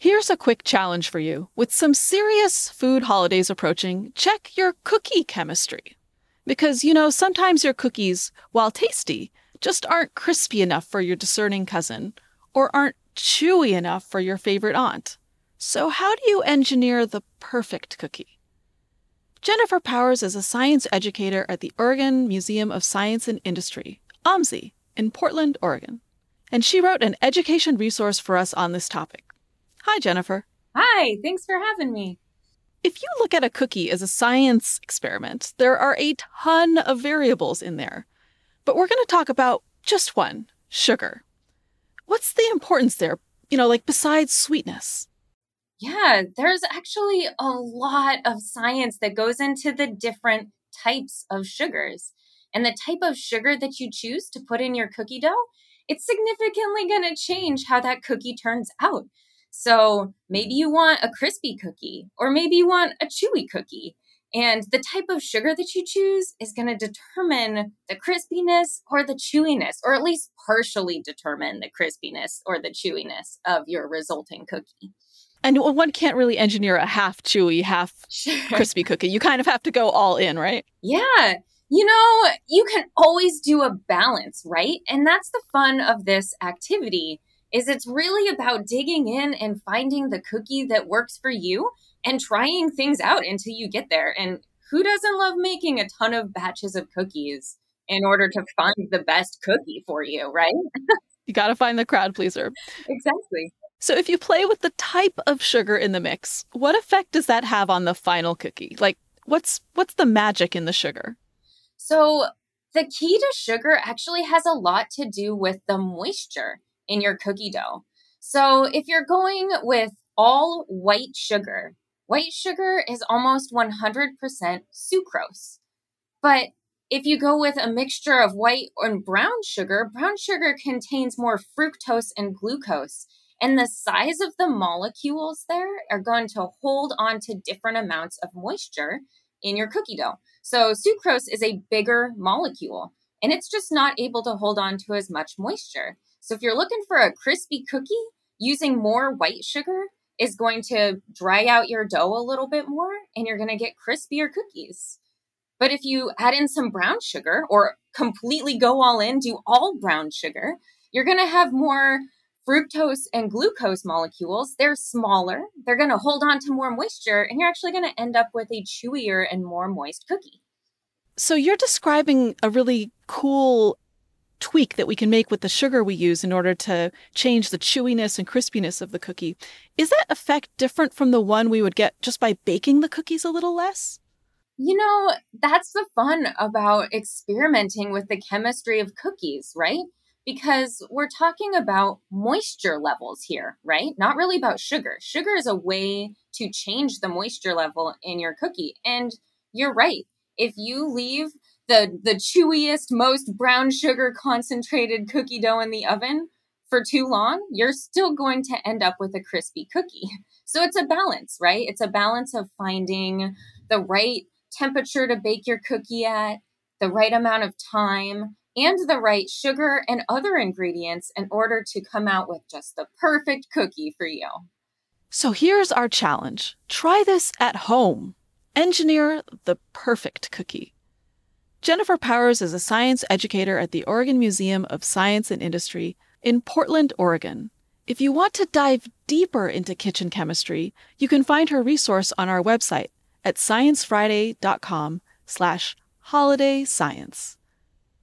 Here's a quick challenge for you. With some serious food holidays approaching, check your cookie chemistry. Because, you know, sometimes your cookies, while tasty, just aren't crispy enough for your discerning cousin, or aren't chewy enough for your favorite aunt. So, how do you engineer the perfect cookie? Jennifer Powers is a science educator at the Oregon Museum of Science and Industry, OMSI, in Portland, Oregon. And she wrote an education resource for us on this topic. Hi, Jennifer. Hi, thanks for having me. If you look at a cookie as a science experiment, there are a ton of variables in there. But we're going to talk about just one sugar. What's the importance there, you know, like besides sweetness? Yeah, there's actually a lot of science that goes into the different types of sugars. And the type of sugar that you choose to put in your cookie dough, it's significantly going to change how that cookie turns out. So maybe you want a crispy cookie, or maybe you want a chewy cookie. And the type of sugar that you choose is going to determine the crispiness or the chewiness, or at least partially determine the crispiness or the chewiness of your resulting cookie. And one can't really engineer a half chewy, half crispy cookie. You kind of have to go all in, right? Yeah. You know, you can always do a balance, right? And that's the fun of this activity is it's really about digging in and finding the cookie that works for you and trying things out until you get there. And who doesn't love making a ton of batches of cookies in order to find the best cookie for you, right? you got to find the crowd pleaser. Exactly. So if you play with the type of sugar in the mix, what effect does that have on the final cookie? Like what's what's the magic in the sugar? So the key to sugar actually has a lot to do with the moisture in your cookie dough. So if you're going with all white sugar, white sugar is almost 100% sucrose. But if you go with a mixture of white and brown sugar, brown sugar contains more fructose and glucose. And the size of the molecules there are going to hold on to different amounts of moisture in your cookie dough. So sucrose is a bigger molecule and it's just not able to hold on to as much moisture. So if you're looking for a crispy cookie, using more white sugar is going to dry out your dough a little bit more and you're going to get crispier cookies. But if you add in some brown sugar or completely go all in, do all brown sugar, you're going to have more fructose and glucose molecules. They're smaller, they're going to hold on to more moisture, and you're actually going to end up with a chewier and more moist cookie. So you're describing a really cool tweak that we can make with the sugar we use in order to change the chewiness and crispiness of the cookie. Is that effect different from the one we would get just by baking the cookies a little less? You know, that's the fun about experimenting with the chemistry of cookies, right? Because we're talking about moisture levels here, right? Not really about sugar. Sugar is a way to change the moisture level in your cookie. And you're right. If you leave the the chewiest, most brown sugar concentrated cookie dough in the oven for too long, you're still going to end up with a crispy cookie. So it's a balance, right? It's a balance of finding the right temperature to bake your cookie at, the right amount of time, and the right sugar and other ingredients in order to come out with just the perfect cookie for you. So here's our challenge try this at home. Engineer the perfect cookie. Jennifer Powers is a science educator at the Oregon Museum of Science and Industry in Portland, Oregon. If you want to dive deeper into kitchen chemistry, you can find her resource on our website at sciencefriday.com slash holiday science.